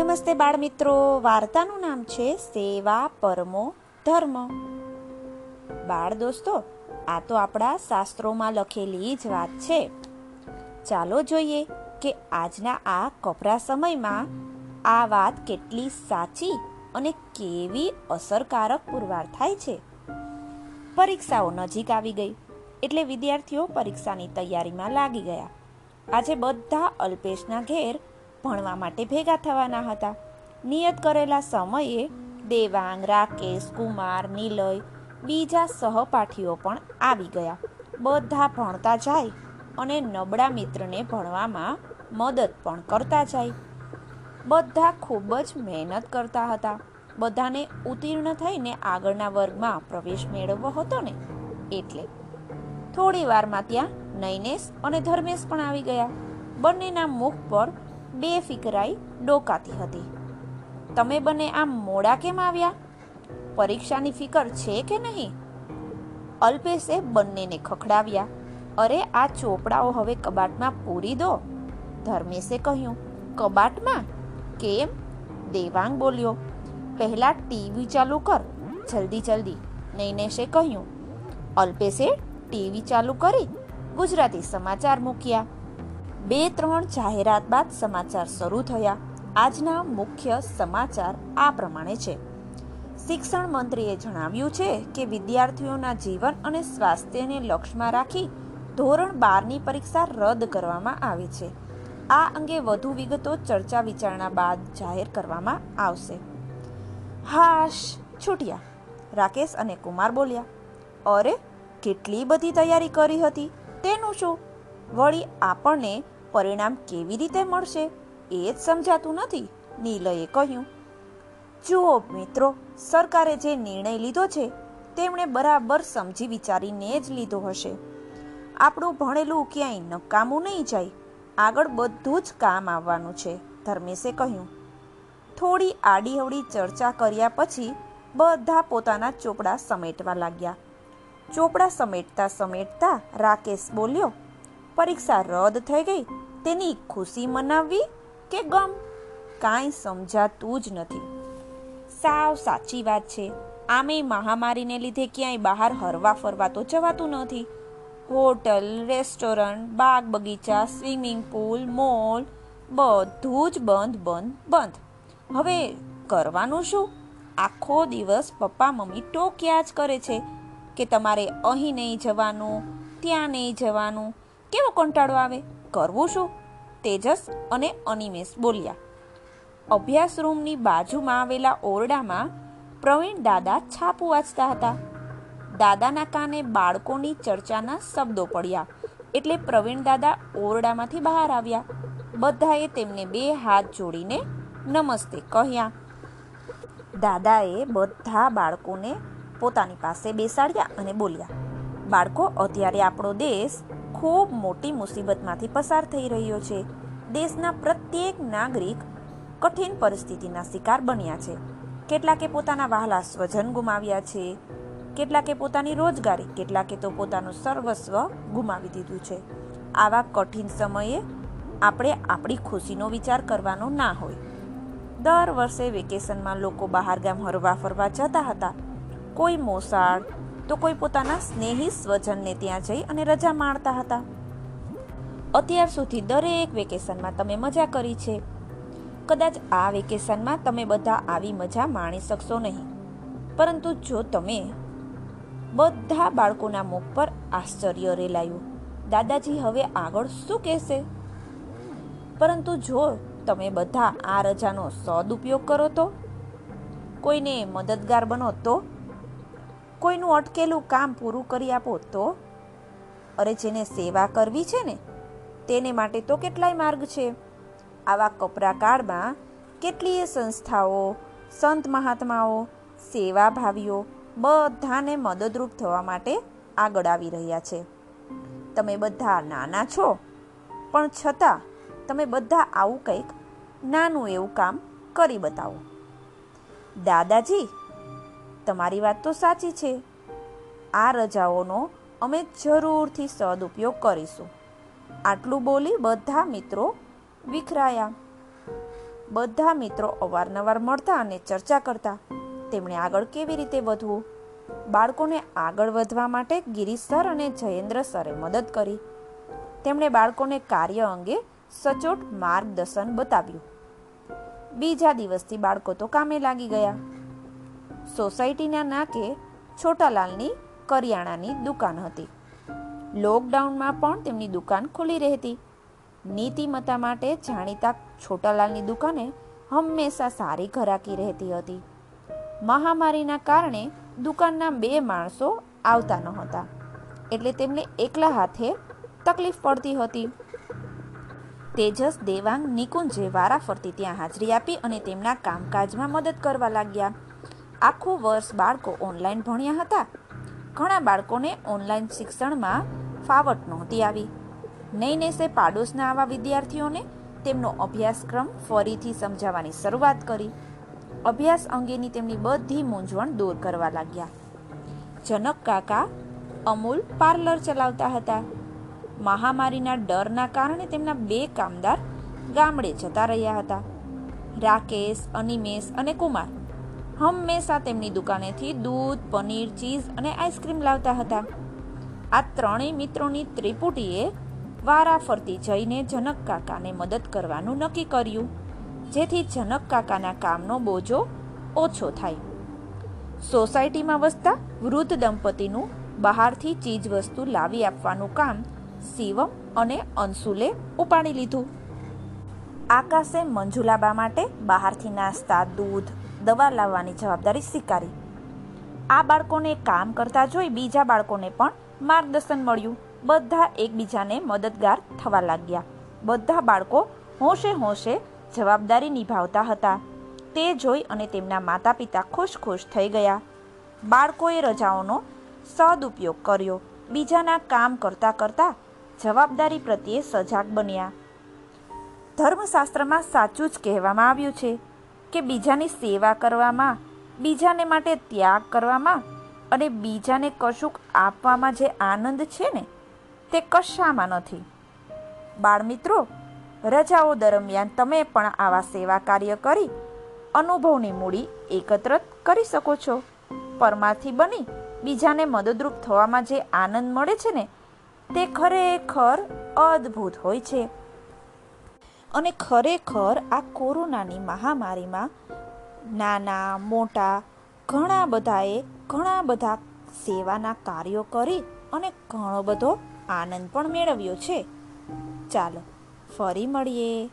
નમસ્તે બાળ મિત્રો વાર્તાનું નામ છે સેવા પરમો ધર્મ. બાળ દોસ્તો, આ તો આપણા શાસ્ત્રોમાં લખેલી જ વાત છે. ચાલો જોઈએ કે આજના આ કપરા સમયમાં આ વાત કેટલી સાચી અને કેવી અસરકારક પુરવાર થાય છે. પરીક્ષાઓ નજીક આવી ગઈ, એટલે વિદ્યાર્થીઓ પરીક્ષાની તૈયારીમાં લાગી ગયા. આજે બધા અલ્પેશના ઘેર ભણવા માટે ભેગા થવાના હતા. નિયત કરેલા સમયે દેવાંગ, રાકેશ, કુમાર, નિલય બીજા સહપાઠીઓ પણ આવી ગયા. બધા ભણતા જાય અને નબળા મિત્રને ભણવામાં મદદ પણ કરતા જાય. બધા ખૂબ જ મહેનત કરતા હતા. બધાને ઉત્તીર્ણ થઈને આગળના વર્ગમાં પ્રવેશ મેળવવો હતો ને. એટલે થોડી વારમાં ત્યાં નૈનેશ અને ધર્મેશ પણ આવી ગયા. બંનેના મુખ પર બે ફિકરાઈ ડોકાતી હતી. તમે બને આમ મોડા કેમ આવ્યા? પરીક્ષાની ફિકર છે કે નહીં? અલ્પેશે બંનેને ખખડાવ્યા. અરે, આ ચોપડાઓ હવે કબાટમાં પૂરી દો, ધર્મેશે કહ્યું. કબાટમાં? કેમ? દેવાંગ બોલ્યો. પહેલા ટીવી ચાલુ કર, જલ્દી જલ્દી, નૈનેશે કહ્યું. અલ્પેશે ટીવી ચાલુ કરી ગુજરાતી સમાચાર મૂક્યા. બે ત્રણ જાહેરાત બાદ સમાચાર શરૂ થયા. આજના મુખ્ય સમાચાર આ પ્રમાણે છે. શિક્ષણ મંત્રીએ જણાવ્યું છે કે વિદ્યાર્થીઓના જીવન અને સ્વાસ્થ્યને લક્ષ્યમાં રાખી ધોરણ બારની પરીક્ષા રદ કરવામાં આવી છે. આ અંગે વધુ વિગતો ચર્ચા વિચારણા બાદ જાહેર કરવામાં આવશે. હાશ, છૂટ્યા. રાકેશ અને કુમાર બોલ્યા, અરે, કેટલી બધી તૈયારી કરી હતી. તેનું શું? વળી આપણને પરિણામ કેવી રીતે મળશે એ જ સમજાતું નથી, નીલયે કહ્યું. જુઓ મિત્રો, સરકારે જે નિર્ણય લીધો છે, તેમણે બરાબર સમજી વિચારીને જ લીધો હશે. આપણું ભણેલું ક્યાંય નકામું નહીં જાય, આગળ બધું જ કામ આવવાનું છે, ધર્મેશે કહ્યું. થોડી આડીઅવડી ચર્ચા કર્યા પછી બધા પોતાના ચોપડા સમેટવા લાગ્યા. ચોપડા સમેટતા સમેટતા રાકેશ બોલ્યો પરીક્ષા રદ થઈ ગઈ, તેની ખુશી મનાવવી કે ગમ? કાંઈ સમજાતું જ નથી. સાવ સાચી વાત છે. આમે મહામારીને લીધે ક્યાંય બહાર હરવા ફરવા તો જવાતું નથી. હોટલ, રેસ્ટોરન્ટ, બાગ બગીચા, સ્વિમિંગ પુલ, મોલ, બધું જ બંધ બંધ બંધ. હવે કરવાનું શું? આખો દિવસ પપ્પા, મમ્મી ટોક્યા જ કરે છે કે તમારે અહીં નહીં જવાનું, ત્યાં નહીં જવાનું. કેવો કંટાળો આવે? કરવું શું? તેજસ અને અનિમેશ બોલ્યા. અભ્યાસ રૂમની બાજુમાં આવેલા ઓરડામાં પ્રવીણ દાદા છાપું વાંચતા હતા. દાદાના કાને બાળકોની ચર્ચાના શબ્દો પડ્યા, એટલે પ્રવીણ દાદા ઓરડામાંથી બહાર આવ્યા. બધાએ તેમને બે હાથ જોડીને નમસ્તે કહ્યા. દાદાએ બધા બાળકોને પોતાની પાસે બેસાડ્યા અને બોલ્યા, બાળકો, અત્યારે આપણો દેશ ખૂબ મોટી મુસીબતમાંથી પસાર થઈ રહ્યો છે. દેશના પ્રત્યેક નાગરિક કઠિન પરિસ્થિતિના શિકાર બન્યા છે. કેટલાકે પોતાના વહાલા સ્વજન ગુમાવ્યા છે. કેટલાકે પોતાની રોજગારી, કેટલાકે તો પોતાનું સર્વસ્વ ગુમાવી દીધું છે. આવા કઠિન સમયે આપણે આપણી ખુશીનો વિચાર કરવાનો ના હોય. દર વર્ષે વેકેશનમાં લોકો બહાર ગામ હરવા ફરવા જતા હતા. કોઈ મોસાળ તો કોઈ પોતાના સ્નેહી સ્વજનને ત્યાં જઈ અને રજા માણતા હતા. અત્યાર સુધી દરેક વેકેશનમાં તમે મજા કરી છે. કદાચ આ વેકેશનમાં તમે બધા આવી મજા માણી શકશો નહીં. પરંતુ જો તમે બધા બાળકોના મુખ પર આશ્ચર્ય રેલાયું, દાદાજી હવે આગળ શું કહેશે? પરંતુ જો તમે બધા આ રજાનો સદુપયોગ કરો તો? કોઈને મદદગાર બનો તો? કોઈનું અટકેલું કામ પૂરું કરી આપો તો? અરે જેને સેવા કરવી છે ને, તેને માટે તો કેટલાય માર્ગ છે. આવા કપરા કાળમાં કેટલીય સંસ્થાઓ, સંત મહાત્માઓ સેવાભાવીઓ બધાને મદદરૂપ થવા માટે આગળ આવી રહ્યા છે. તમે બધા નાના છો, પણ છતાં તમે બધા આવું કંઈક નાનું એવું કામ કરી બતાવો. દાદાજી તમારી વાત તો સાચી છે. આ રજાઓનો અમે જરૂરથી સદુપયોગ કરીશું. આટલું બોલી બધા મિત્રો વિખરાયા. બધા મિત્રો અવારનવાર મળતા અને ચર્ચા કરતા, તેમણે આગળ કેવી રીતે વધવું? બાળકોને આગળ વધવા માટે ગિરીશ સર અને જયેન્દ્ર સરે મદદ કરી. તેમણે બાળકોને કાર્ય અંગે સચોટ માર્ગદર્શન બતાવ્યું. બીજા દિવસથી બાળકો તો કામે લાગી ગયા. સોસાયટીના નાકે છોટાલાલની કરિયાણાની દુકાન હતી. લોકડાઉનમાં પણ તેમની દુકાન ખુલ્લી રહેતી. નીતિમત્તા માટે જાણીતા છોટાલાલની દુકાને હંમેશા સારી ઘરાકી રહેતી હતી. મહામારીના કારણે દુકાનના બે માણસો આવતા નહોતા, એટલે તેમને એકલા હાથે તકલીફ પડતી હતી. તેજસ દેવાંગ નિકુંજે વારાફરતી ત્યાં હાજરી આપી અને તેમના કામકાજમાં મદદ કરવા લાગ્યા. આખું વર્ષ બાળકો ઓનલાઈન ભણ્યા હતા. ઘણા બાળકોને ઓનલાઈન શિક્ષણમાં ફાવટ નહોતી આવી. નૈનેસે પાડોશના આવા વિદ્યાર્થીઓને તેમનો અભ્યાસક્રમ ફરીથી સમજાવવાની શરૂઆત કરી. અભ્યાસ અંગેની તેમની બધી મૂંઝવણ દૂર કરવા લાગ્યા. જનક કાકા અમૂલ પાર્લર ચલાવતા હતા. મહામારીના ડરના કારણે તેમના બે કામદાર ગામડે જતા રહ્યા હતા. રાકેશ, અનિમેશ અને કુમાર હંમેશા તેમની દુકાનેથી દૂધ, પનીર, ચીઝ અને આઈસ્ક્રીમ લાવતા હતા. આ ત્રણેય મિત્રોની ત્રિપુટીએ વારાફરતી જઈને જનક કાકાને મદદ કરવાનું નક્કી કર્યું, જેથી જનક કાકાના કામનો બોજો ઓછો થાય. સોસાયટીમાં વસતા વૃદ્ધ દંપતીનું બહારથી ચીજ વસ્તુ લાવી આપવાનું કામ શિવમ અને અંશુલે ઉપાડી લીધું. આકાશે મંજુલાબા માટે બહારથી નાસ્તા, દૂધ દવા લાવવાની જવાબદારી સ્વીકારી. આ બાળકોને કામ કરતા જોઈ બીજા બાળકોને પણ માર્ગદર્શન મળ્યું. બધા એકબીજાને મદદગાર થવા લાગ્યા. બધા બાળકો હોંશે હોંશે જવાબદારી નિભાવતા હતા. તે જોઈ અને તેમના માતા પિતા ખુશ ખુશ થઈ ગયા. બાળકોએ રજાઓનો સદુપયોગ કર્યો. બીજાના કામ કરતા કરતા જવાબદારી પ્રત્યે સજાગ બન્યા. ધર્મશાસ્ત્રમાં સાચું જ કહેવામાં આવ્યું છે. કે બીજાની સેવા કરવામાં, બીજાને માટે ત્યાગ કરવામાં અને બીજાને કશુંક આપવામાં જે આનંદ છે ને, તે કશામાં નથી. બાળમિત્રો, રજાઓ દરમિયાન તમે પણ આવા સેવા કાર્ય કરી, અનુભવની મૂડી એકત્ર કરી શકો છો. પરમાથી બની બીજાને મદદરૂપ થવામાં જે આનંદ મળે છે ને, તે ખરેખર અદ્ભુત હોય છે. અને ખરેખર આ કોરોનાની મહામારીમાં નાના, મોટા, ઘણા બધાએ ઘણા બધા સેવાના કાર્યો કરી અને ઘણો બધો આનંદ પણ મેળવ્યો છે. ચાલો, ફરી મળીએ.